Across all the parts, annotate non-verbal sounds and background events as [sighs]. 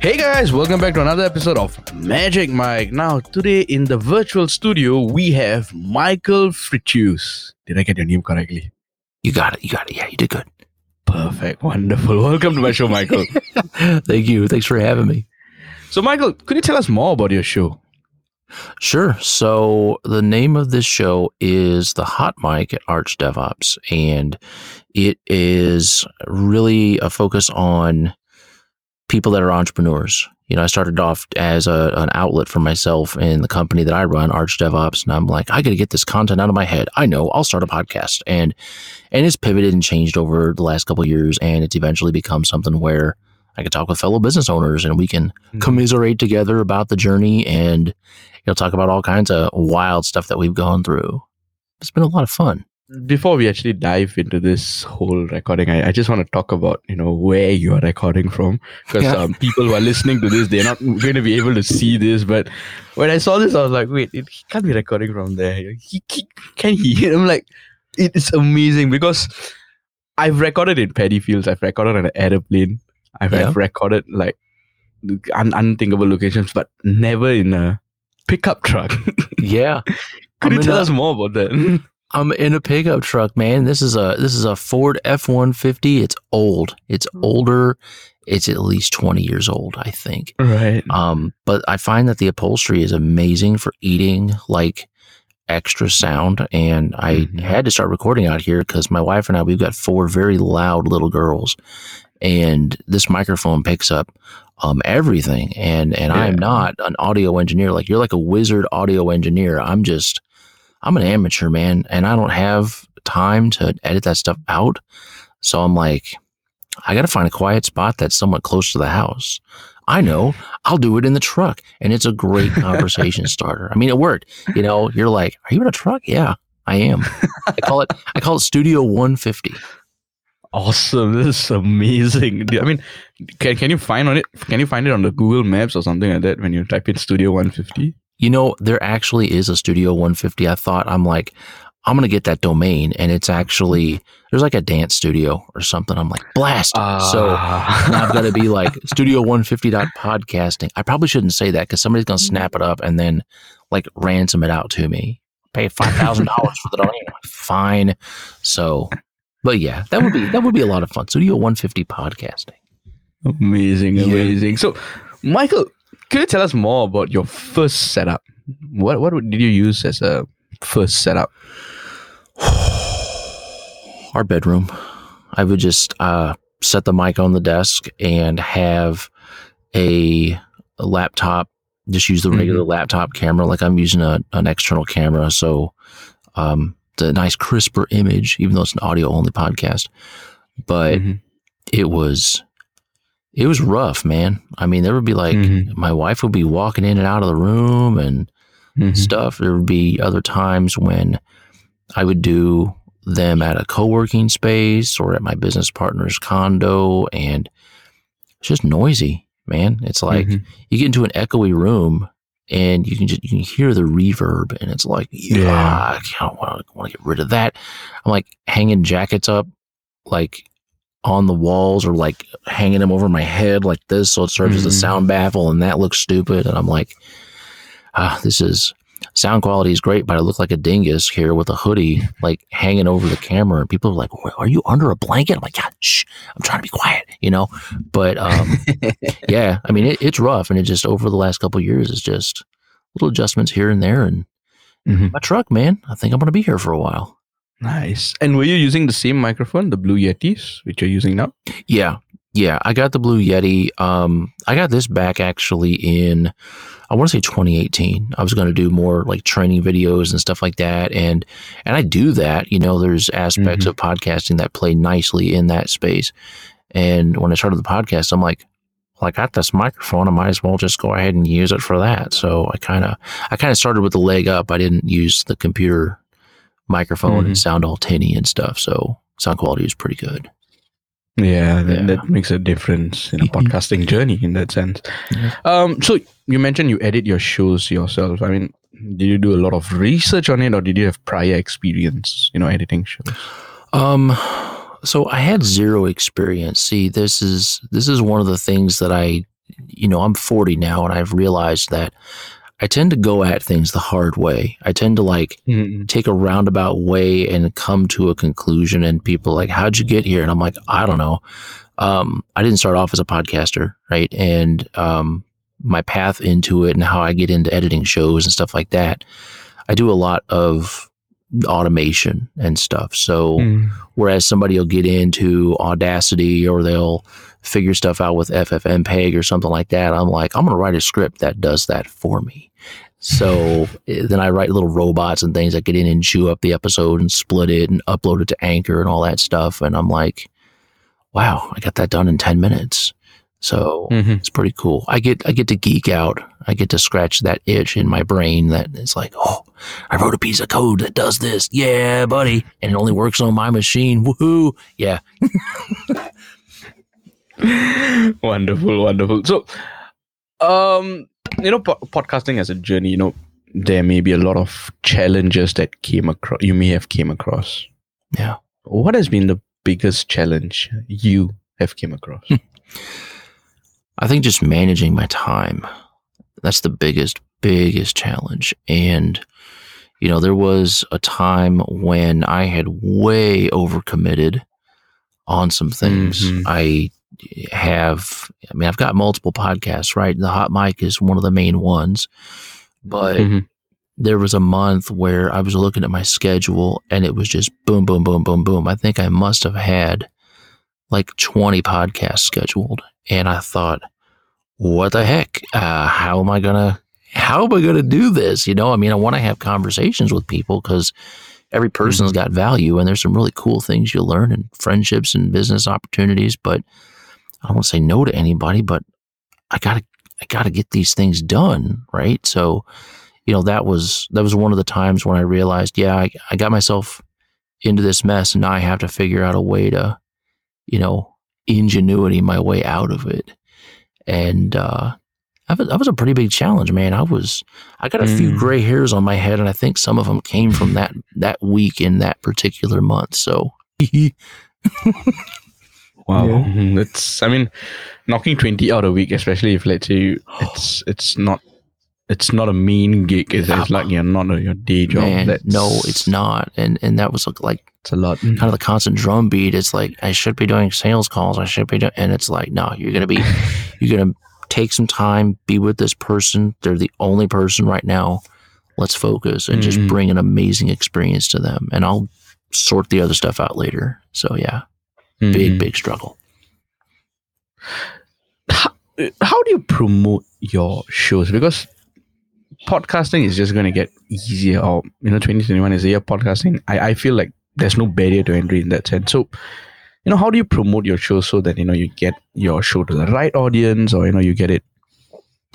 Hey guys, welcome back to another episode of Magic Mic. Now, today in the virtual studio, we have Michael Fritzius. Did I get your name correctly? You got it. You got it. Yeah, you did good. Perfect. Wonderful. [laughs] Welcome to my show, Michael. [laughs] Thank you. Thanks for having me. so, Michael, could you tell us more about your show? Sure. So the name of this show is the Hot Mic at Arch DevOps, and it is really a focus on people that are entrepreneurs. You know, I started off as a, an outlet for myself in the company that I run, Arch DevOps, and I'm like, I got to get this content out of my head. I know, I'll start a podcast, and and it's pivoted and changed over the last couple of years, and it's eventually become something where I can talk with fellow business owners, and we can Mhm. commiserate together about the journey, and you know, talk about all kinds of wild stuff that we've gone through. It's been a lot of fun. Before we actually dive into this whole recording, I, I just want to talk about you know where you are recording from because Yeah. um, people who are listening to this, they're not going to be able to see this. But when I saw this, I was like, wait, it he can't be recording from there. He, he can he? And [laughs] I'm like, it is amazing because I've recorded in paddy fields. I've recorded on an airplane. I've, Yeah. I've recorded like un- unthinkable locations, but never in a pickup truck. [laughs] Yeah. Could I'm you tell a- us more about that? [laughs] I'm in a pickup truck, man. This is a this is a Ford F one fifty. It's old. It's older. It's at least twenty years old, I think. right. Um, but I find that the upholstery is amazing for eating like extra sound. And I Mhm. had to start recording out here because my wife and I we've got four very loud little girls, and this microphone picks up um everything. And and I'm not an audio engineer. Like you're like a wizard audio engineer. I'm just I'm an amateur man, and I don't have time to edit that stuff out. So I'm like, I got to find a quiet spot that's somewhat close to the house. I know I'll do it in the truck, and it's a great [laughs] conversation starter. I mean, it worked. You know, you're like, "Are you in a truck?" Yeah, I am. I call it. I call it Studio 150. Awesome! This is amazing. I mean, can can you find on it? Can you find it on the Google Maps or something like that when you type in Studio 150? You know, there actually is a Studio 150. I thought I'm like, I'm gonna get that domain, and it's actually there's like a dance studio or something. I'm like, blast. so ah. I've got to be like [laughs] Studio 150.podcasting. I probably shouldn't say that because somebody's going to mm-hmm. snap it up and then like ransom it out to me. Pay five thousand dollars [laughs] for the domain. I'm like, Fine. So, but yeah, that would be that would be a lot of fun. Studio 150 podcasting. amazing, Yeah. amazing. So, Michael, could you tell us more about your first setup? What what did you use as a first setup? [sighs] Our bedroom. I would just uh, set the mic on the desk and have a, a laptop. Just use the regular laptop camera, like I'm using a, an external camera. So um, a nice crisper image, even though it's an audio only podcast. But Mhm. it was it was rough, man. I mean, there would be like Mhm. my wife would be walking in and out of the room and Mhm. stuff. There would be other times when I would do them at a co-working space or at my business partner's condo and it's just noisy, man. It's like Mhm. you get into an echoey room and you can just you can hear the reverb and it's like yeah, Yeah. I kind of want to want to get rid of that. I'm like hanging jackets up like on the walls or like hanging them over my head like this so it serves as a Mhm. sound baffle and that looks stupid and I'm like ah this is sound quality is great but I look like a dingus here with a hoodie [laughs] like hanging over the camera and people are like are you under a blanket I'm like God shh I'm trying to be quiet you know but um [laughs] yeah, I mean it, it's rough, and it just over the last couple of years is just little adjustments here and there. And Mhm. my truck, man, I think I'm gonna be here for a while. Nice. And were you using the same microphone, the Blue Yetis, which you're using now? Yeah, yeah, I got the Blue Yeti. Um, I got this back actually in I want to say 2018. I was going to do more like training videos and stuff like that, and and I do that. You know, there's aspects Mhm. of podcasting that play nicely in that space. And when I started the podcast, I'm like, well, I got this microphone. I might as well just go ahead and use it for that. So I kind of, I kind of started with the leg up. I didn't use the computer microphone and Mhm. sound all tinny and stuff. So sound quality is pretty good. Yeah, that, Yeah. that makes a difference in a Mhm. podcasting journey in that sense. Yeah. Um, so you mentioned you edit your shows yourself. I mean, did you do a lot of research on it, or did you have prior experience, you know, editing shows? Um, so I had zero experience. See, this is this is one of the things that I you know, I'm 40 now and I've realized that I tend to go at things the hard way. I tend to like Mm-mm. take a roundabout way and come to a conclusion. And people are like, how'd you get here? And I'm like, I don't know. Um, I didn't start off as a podcaster, right? And um, my path into it and how I get into editing shows and stuff like that, I do a lot of automation and stuff. So Mm. whereas somebody will get into Audacity or they'll figure stuff out with FFmpeg or something like that, I'm like, I'm going to write a script that does that for me. So [laughs] eh, then I write little robots and things that get in and chew up the episode and split it and upload it to Anchor and all that stuff. And I'm like, wow, I got that done in 10 minutes. So Mhm. it's pretty cool. I get I get to geek out. I get to scratch that itch in my brain that it's like, oh, I wrote a piece of code that does this. Yeah, buddy. And it only works on my machine. Woohoo. Yeah. [laughs] wonderful, wonderful. So, um, you know, po- podcasting as a journey, you know, there may be a lot of challenges that came across. You may have came across. Yeah. What has been the biggest challenge you have came across? [laughs] I think just managing my time. That's the biggest, biggest challenge. And, you know, there was a time when I had way overcommitted on some things. Mhm. I have, I mean, I've got multiple podcasts, right? The hot mic is one of the main ones. But Mhm. there was a month where I was looking at my schedule and it was just boom, boom, boom, boom, boom. I think I must have had like 20 podcasts scheduled. And I thought, what the heck? Uh, how am I going to, how am I going to do this? You know, I mean, I want to have conversations with people because every person's got value and there's some really cool things you learn and friendships and business opportunities. But I don't want to say no to anybody, but I got to, I got to get these things done. Right. So, you know, that was, that was one of the times when I realized, yeah, I, I got myself into this mess and now I have to figure out a way to, you know, ingenuity my way out of it. And, uh, that was, that was a pretty big challenge, man. I was, I got a few Mm. gray hairs on my head, and I think some of them came from that that week in that particular month. So, [laughs] Wow, Yeah. Mhm. that's. I mean, knocking twenty out a week, especially if let's say it's it's not it's not a mean gig. It's, it's like you're not a, your day job. man, that's, no, it's not. And and that was like, It's a lot. kind of the constant drum beat. It's like I should be doing sales calls. I should be doing, and it's like, no, you're gonna be, [laughs] you're gonna take some time, be with this person. They're the only person right now. Let's focus and just Mhm. bring an amazing experience to them, and I'll sort the other stuff out later. So yeah, big Mhm. big struggle. how, how do you promote your shows? Because podcasting is just going to get easier. Or you know, twenty twenty one is the year podcasting. I I feel like there's no barrier to entry in that sense. So, you know, how do you promote your show so that you know you get your show to the right audience, or you know you get it,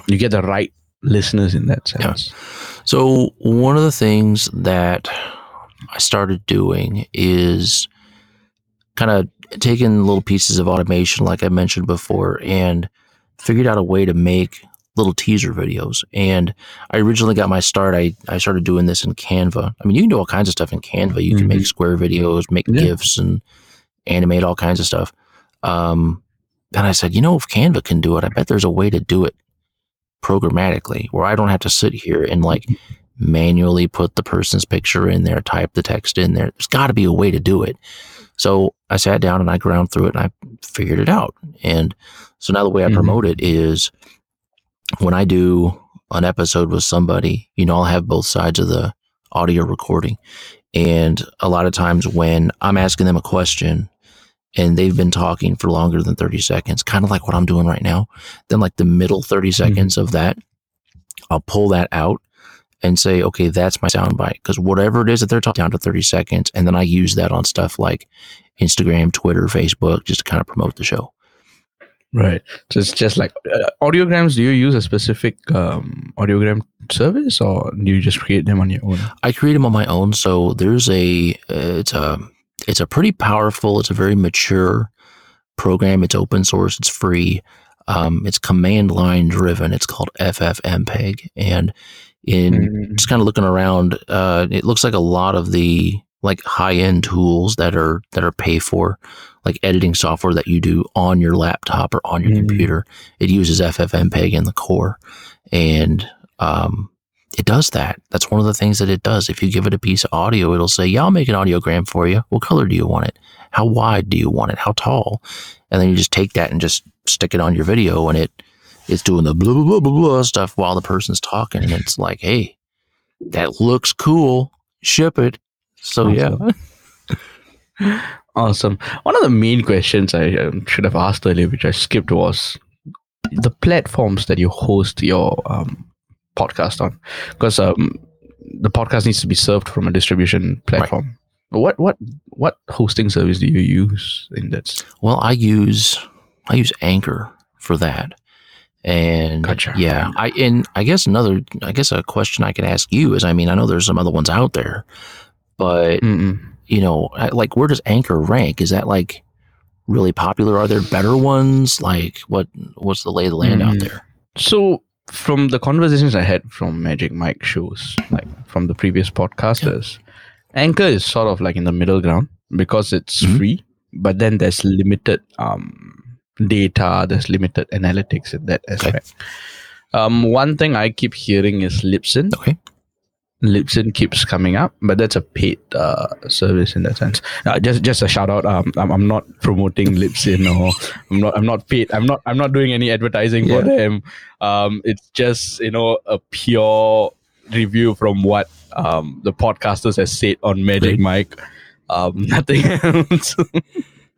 you get the right listeners in that Yeah. sense. So one of the things that I started doing is kind of taking little pieces of automation, like I mentioned before, and figured out a way to make little teaser videos. And I originally got my start. I, I started doing this in Canva. I mean, you can do all kinds of stuff in Canva. You can make square videos, make Yeah. GIFs, and animate all kinds of stuff. Um, and I said, you know, if Canva can do it, I bet there's a way to do it programmatically where I don't have to sit here and like manually put the person's picture in there, type the text in there. There's got to be a way to do it. So I sat down and I ground through it and I figured it out. And so now the way I Mhm. promote it is when I do an episode with somebody, you know, I'll have both sides of the audio recording. And a lot of times when I'm asking them a question and they've been talking for longer than 30 seconds, kind of like what I'm doing right now, then like the middle 30 mm-hmm. seconds of that, I'll pull that out and say, okay, that's my soundbite. Because whatever it is that they're talking down to 30 seconds, and then I use that on stuff like Instagram, Twitter, Facebook, just to kind of promote the show. Right. So it's just like uh, audiograms. Do you use a specific um, audiogram service, or do you just create them on your own? I create them on my own. So there's a uh, it's a it's a pretty powerful. It's a very mature program. It's open source. It's free. Um, it's command line driven. It's called FFmpeg, and in Mm. just kind of looking around, uh, it looks like a lot of the like high end tools that are that are pay for, like editing software that you do on your laptop or on your Mhm. computer. It uses FFmpeg in the core, and um, it does that. That's one of the things that it does. If you give it a piece of audio, it'll say, "Yeah, I'll make an audiogram for you. What color do you want it? How wide do you want it? How tall?" And then you just take that and just stick it on your video, and it it's doing the blah blah blah blah blah stuff while the person's talking, and it's like, "Hey, that looks cool. Ship it." So yeah, [laughs] Awesome. One of the main questions I um, should have asked earlier, which I skipped, was the platforms that you host your um, podcast on, because um, the podcast needs to be served from a distribution platform. What what what hosting service do you use in that? Well, I use I use Anchor for that. And Gotcha. yeah, I and I guess another I guess a question I could ask you is I mean, I know there's some other ones out there, but Mm-mm. you know, like where does Anchor rank? Is that like really popular? Are there better ones? Like what what's the lay of the land out Mm. there? So from the conversations I had from Magic Mic shows, like from the previous podcasters, Anchor is sort of like in the middle ground because it's Mhm. free, but then there's limited um, data, there's limited analytics in that aspect. Um, one thing I keep hearing is Libsyn. Okay. Libsyn keeps coming up, but that's a paid uh, service in that sense. Uh, just just a shout out. Um, I'm, I'm not promoting Libsyn or I'm not I'm not paid. I'm not I'm not doing any advertising for Yeah. them. Um, it's just you know a pure review from what um the podcasters has said on Magic. Mic. Um, [laughs] nothing else.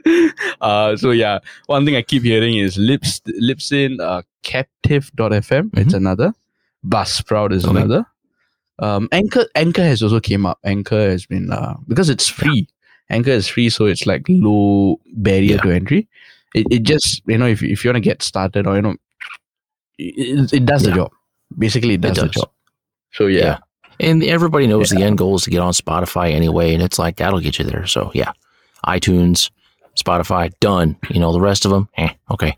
[laughs] uh, so yeah, one thing I keep hearing is Lips Libsyn, uh, Captive.fm. It's another. Buzzsprout is another. Um, Anchor Anchor has also came up. Anchor has been uh, because it's free. Anchor is free, so it's like low barrier Yeah. to entry. It, it just you know if if you want to get started or you know it, it does the job. Basically, it does, the does. job. So yeah, Yeah. And everybody knows the end goal is to get on Spotify anyway, and it's like that'll get you there. So yeah, iTunes, Spotify, done. You know the rest of them, eh, okay.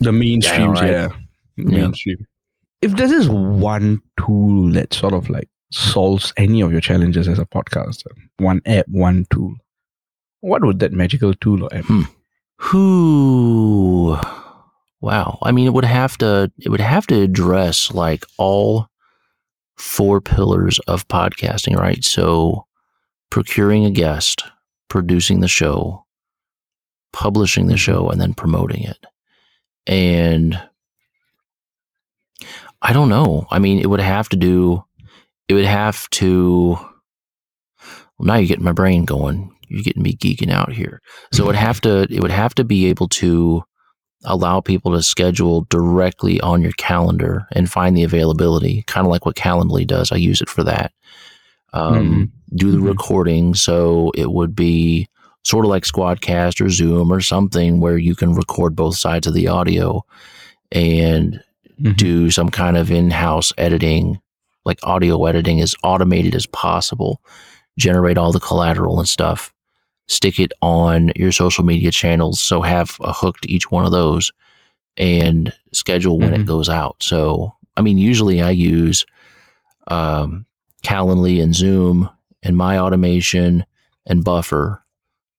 the mainstreams, right. yeah, Yeah. mainstream. If there is one tool that sort of like solves any of your challenges as a podcaster, one app, one tool, what would that magical tool or app? Hmm. be? Who? Wow. I mean, it would have to. It would have to address like all four pillars of podcasting, right? So, procuring a guest, producing the show, publishing the mm-hmm. show, and then promoting it. And I don't know. I mean, it would have to do. It would have to. Well, now you're getting my brain going. You're getting me geeking out here. So it would have to it would have to be able to allow people to schedule directly on your calendar and find the availability, kind of like what Calendly does. I use it for that. Um, Do the Mhm. recording, so it would be sort of like Squadcast or Zoom or something where you can record both sides of the audio and Mhm. do some kind of in-house editing, like audio editing as automated as possible, generate all the collateral and stuff, stick it on your social media channels. So have a hook to each one of those and schedule when it Mhm. goes out. So, I mean, usually I use um, Calendly and Zoom and my automation and Buffer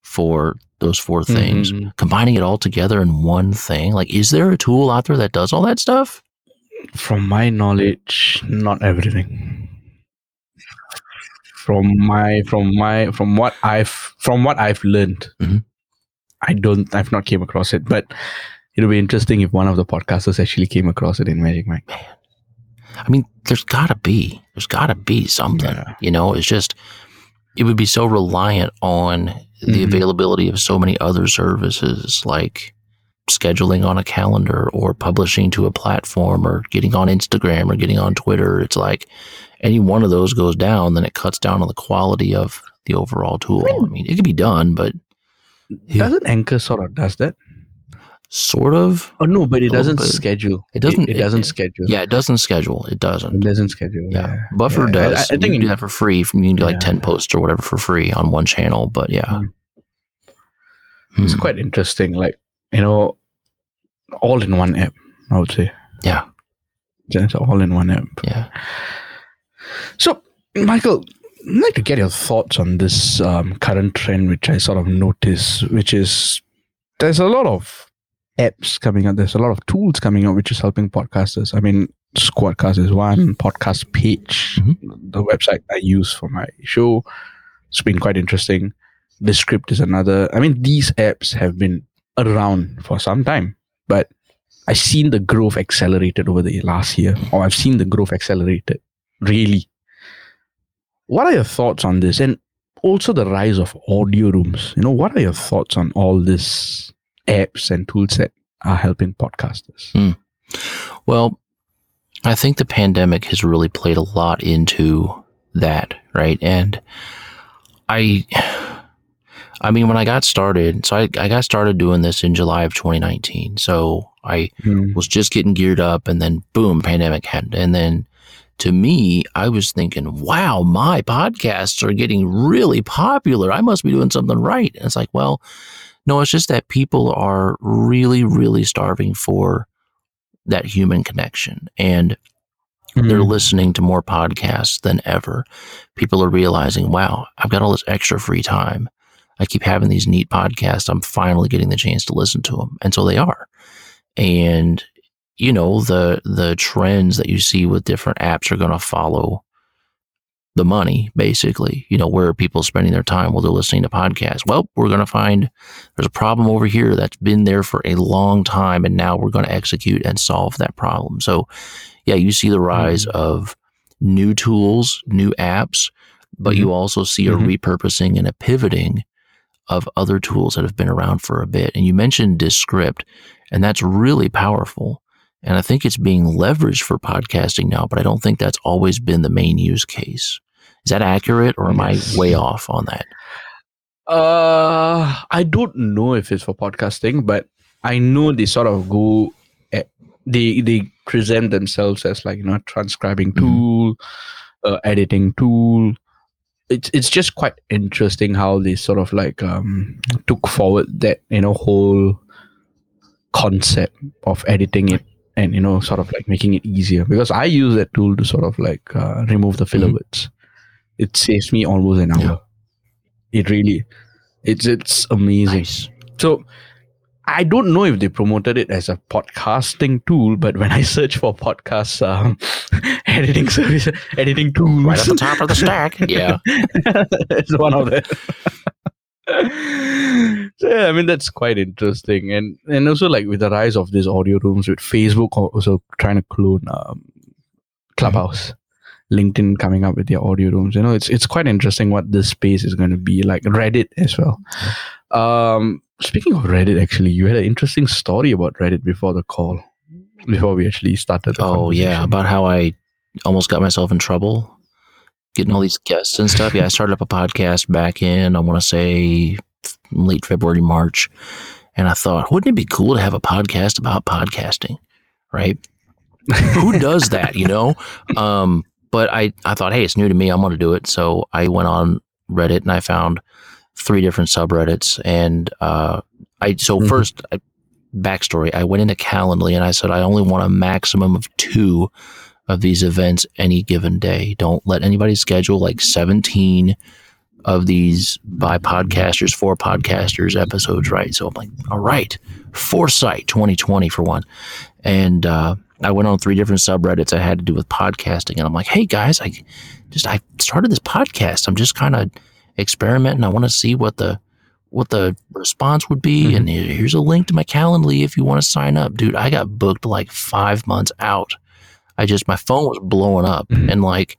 for those four things. Mhm. Combining it all together in one thing. Like, is there a tool out there that does all that stuff? From my knowledge, not everything. From my from my from what I've from what I've learned, Mhm. I don't I've not came across it, but it'll be interesting if one of the podcasters actually came across it in Magic Mic. I mean, there's got to be. There's got to be something. Yeah. You know, it's just, it would be so reliant on the Mhm. availability of so many other services like scheduling on a calendar or publishing to a platform or getting on Instagram or getting on Twitter. It's like any one of those goes down, then it cuts down on the quality of the overall tool. I mean, it could be done, but Yeah. Doesn't Anchor sort of does that? sort of. Oh no, but it doesn't bit. schedule. It doesn't- It, it- doesn't it- schedule. Yeah, it doesn't schedule. It It doesn't. doesn't schedule. Yeah. Yeah. Buffer Yeah. does. I, I you can do that for free. From you can do like ten posts or whatever for free on one channel. But yeah, Mm. it's Hmm. quite interesting. Like you know, all in one app. I would say. Yeah. Just all in one app. yeah. So, Michael, I'd like to get your thoughts on this um, current trend, which I sort of notice, which is there's a lot of apps coming out. There's a lot of tools coming out, which is helping podcasters. I mean, Squadcast is one, Podcast Page, the website I use for my show. It's been quite interesting. Descript is another. I mean, these apps have been around for some time, but I've seen the growth accelerated over the last year, or I've seen the growth accelerated really. What are your thoughts on this? And also the rise of audio rooms. You know, what are your thoughts on all these apps and tools that are helping podcasters? Hmm. Well, I think the pandemic has really played a lot into that, right? And I, I mean, when I got started, so I, I got started doing this in July of 2019. So I Hmm. was just getting geared up, and then boom, pandemic happened. And then to me, I was thinking, wow, my podcasts are getting really popular. I must be doing something right. And it's like, well, no, it's just that people are really, really starving for that human connection. And they're Hmm. listening to more podcasts than ever. People are realizing, wow, I've got all this extra free time. I keep having these neat podcasts. I'm finally getting the chance to listen to them. And so they are. And you know, the the trends that you see with different apps are going to follow the money basically. You know, where are people spending their time while they're listening to podcasts? Well, we're going to find there's a problem over here that's been there for a long time and now we're going to execute and solve that problem. So yeah, you see the rise of new tools, new apps, but you also see a Mhm. repurposing and a pivoting of other tools that have been around for a bit. And you mentioned Descript, and that's really powerful. And I think it's being leveraged for podcasting now, but I don't think that's always been the main use case. Is that accurate or am I way off on that? Uh, I don't know if it's for podcasting, but I know they sort of go, eh, they they present themselves as like you know transcribing Mhm. tool, uh, editing tool. It's it's just quite interesting how they sort of like um took forward that you know whole concept of editing it and you know sort of like making it easier because I use that tool to sort of like uh, remove the filler Mhm. words. It saves me almost an hour. Yeah. It really, it's it's amazing. Nice. So I don't know if they promoted it as a podcasting tool, but when I search for podcasts, um, [laughs] editing service, editing tools, Right at the top of the [laughs] stack. Yeah. it's one of them. [laughs] so yeah, I mean that's quite interesting, and and also like with the rise of these audio rooms, with Facebook also trying to clone um, Clubhouse, LinkedIn coming up with their audio rooms. You know, it's it's quite interesting what this space is going to be like. Reddit as well. Um, speaking of Reddit, actually, you had an interesting story about Reddit before the call, before we actually started. The Oh yeah, about how I almost got myself in trouble getting all these guests and stuff. Yeah, I started up a podcast back in I want to say late February, March, and I thought, wouldn't it be cool to have a podcast about podcasting, right? Who [laughs] does that, you know? Um, but I I thought, hey, it's new to me. I'm going to do it. So I went on Reddit and I found three different subreddits, and uh, I so Mhm. first. I, Backstory: I went into Calendly and I said I only want a maximum of two of these events any given day. Don't let anybody schedule like 17 of these by podcasters for podcasters episodes, right? So I'm like, all right, foresight 2020 for one. And uh, I went on three different subreddits that had to do with podcasting. And I'm like, hey guys, I just I started this podcast. I'm just kind of experimenting. I want to see what the what the response would be. Mhm. And here's a link to my Calendly if you want to sign up. Dude, I got booked like five months out. I just my phone was blowing up. Mhm. And like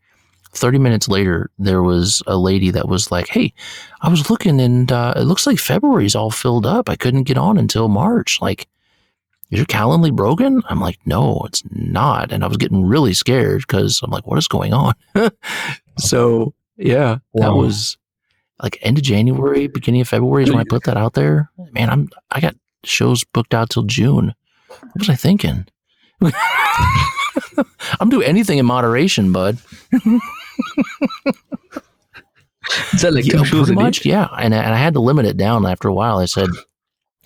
30 minutes later, there was a lady that was like, Hey, I was looking and uh, it looks like February's all filled up. I couldn't get on until March. Like, is your Calendly broken? I'm like, no, it's not. And I was getting really scared because I'm like, what is going on? [laughs] so yeah, that was like end of January, beginning of February is when I put that out there. Man, I'm I got shows booked out till June. What was I thinking? [laughs] [laughs] I'm doing anything in moderation, bud. Is that like Yeah, two shows pretty much, yeah. And, and I had to limit it down after a while. I said,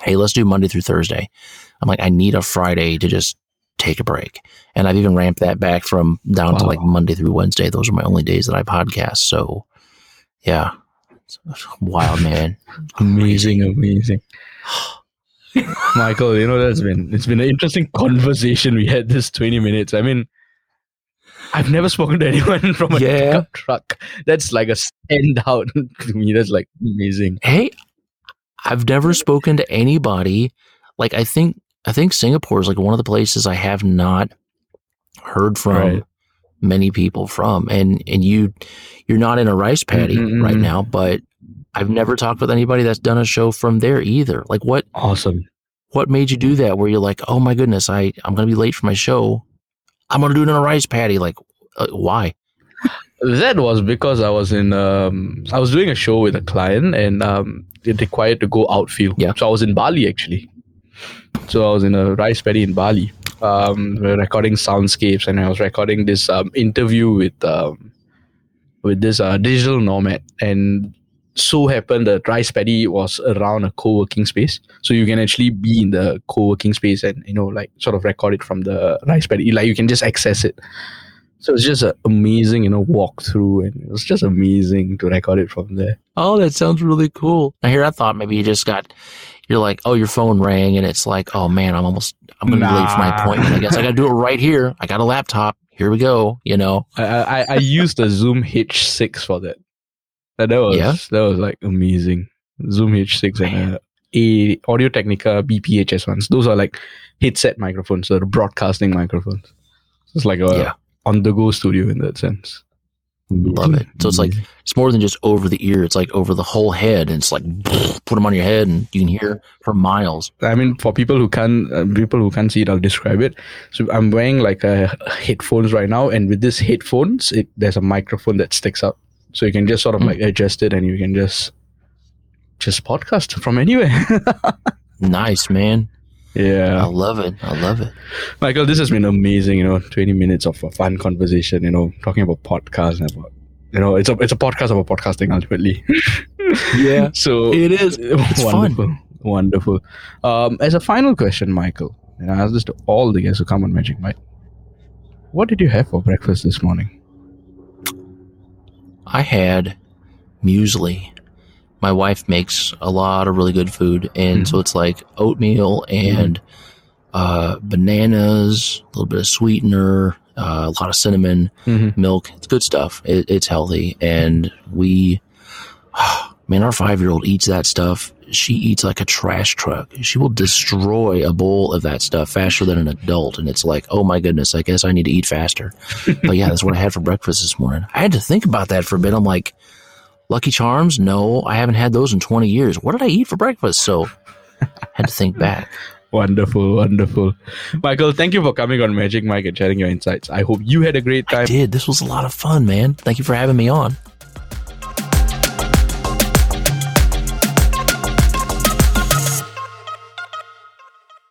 hey, let's do Monday through Thursday. I'm like, I need a Friday to just take a break. And I've even ramped that back from down to like Monday through Wednesday. Those are my only days that I podcast. So Yeah. Wild man. Amazing, amazing. [gasps] [laughs] Michael, you know that's been it's been an interesting conversation we had this 20 minutes. I mean I've never spoken to anyone [laughs] from a Yeah. pickup truck. That's like a standout [laughs] to me. That's like amazing. Hey, I've never spoken to anybody. Like I think I think Singapore is like one of the places I have not heard from Right. many people from. And and you you're not in a rice paddy Mhm, right mhm. now, but I've never talked with anybody that's done a show from there either. Like what Awesome. what made you do that where you're like, "Oh my goodness, I I'm going to be late for my show. I'm going to do it in a rice paddy." Like uh, why? That was because I was in um I was doing a show with a client and um it required to go outfield. Yeah. So I was in Bali actually. So I was in a rice paddy in Bali. Um we recording soundscapes and I was recording this um interview with um with this uh, digital nomad and so happened that rice paddy was around a co-working space so you can actually be in the co-working space and you know like sort of record it from the rice paddy like you can just access it so it's just an amazing, you know, walk through, and it was just amazing to record it from there. Oh, that sounds really cool. Now here I thought maybe you just got you're like, "Oh, your phone rang and it's like, "Oh man, I'm almost I'm going to be late for my appointment. I guess I got to do it right here. I got a laptop. Here we go, you know." I I, I used the Zoom H6 for that. That was Yeah? that was like amazing. Zoom H6 and uh, a Audio Technica BPHS ones. Those are like headset microphones, the broadcasting microphones. It's like a Yeah. on the go studio in that sense. Love it. So it's like it's more than just over the ear. It's like over the whole head and it's like [laughs] put them on your head and you can hear for miles. I mean, for people who can't, uh, people who can't see it, I'll describe it. So I'm wearing like a headphones right now, and with these headphones, it, there's a microphone that sticks out, so you can just sort of Hmm. like adjust it, and you can just just podcast from anywhere. [laughs] Nice, man. Yeah. I love it. I love it. Michael, this has been amazing. You know, 20 minutes of a fun conversation. You know, talking about podcasts and about. You know, it's a it's a podcast about podcasting ultimately. [laughs] Yeah. So It is. It's wonderful, fun. wonderful. Um, as a final question, Michael, and I ask this to all the guests who come on Magic Mic. What did you have for breakfast this morning? I had muesli. My wife makes a lot of really good food, and so it's like oatmeal and uh, bananas, a little bit of sweetener, uh, a lot of cinnamon, Mm-hmm. milk. It's good stuff. It, it's healthy, and we, [sighs] man, our five year old eats that stuff. She eats like a trash truck. She will destroy a bowl of that stuff faster than an adult, and it's like, oh my goodness, I guess I need to eat faster. [laughs] but yeah, that's what I had for breakfast this morning. I had to think about that for a bit. I'm like, Lucky Charms? No, I haven't had those in 20 years. What did I eat for breakfast? So I had to think back. [laughs] Wonderful, wonderful. Michael, thank you for coming on Magic Mic and sharing your insights. I hope you had a great I time. did. This was a lot of fun, man. Thank you for having me on.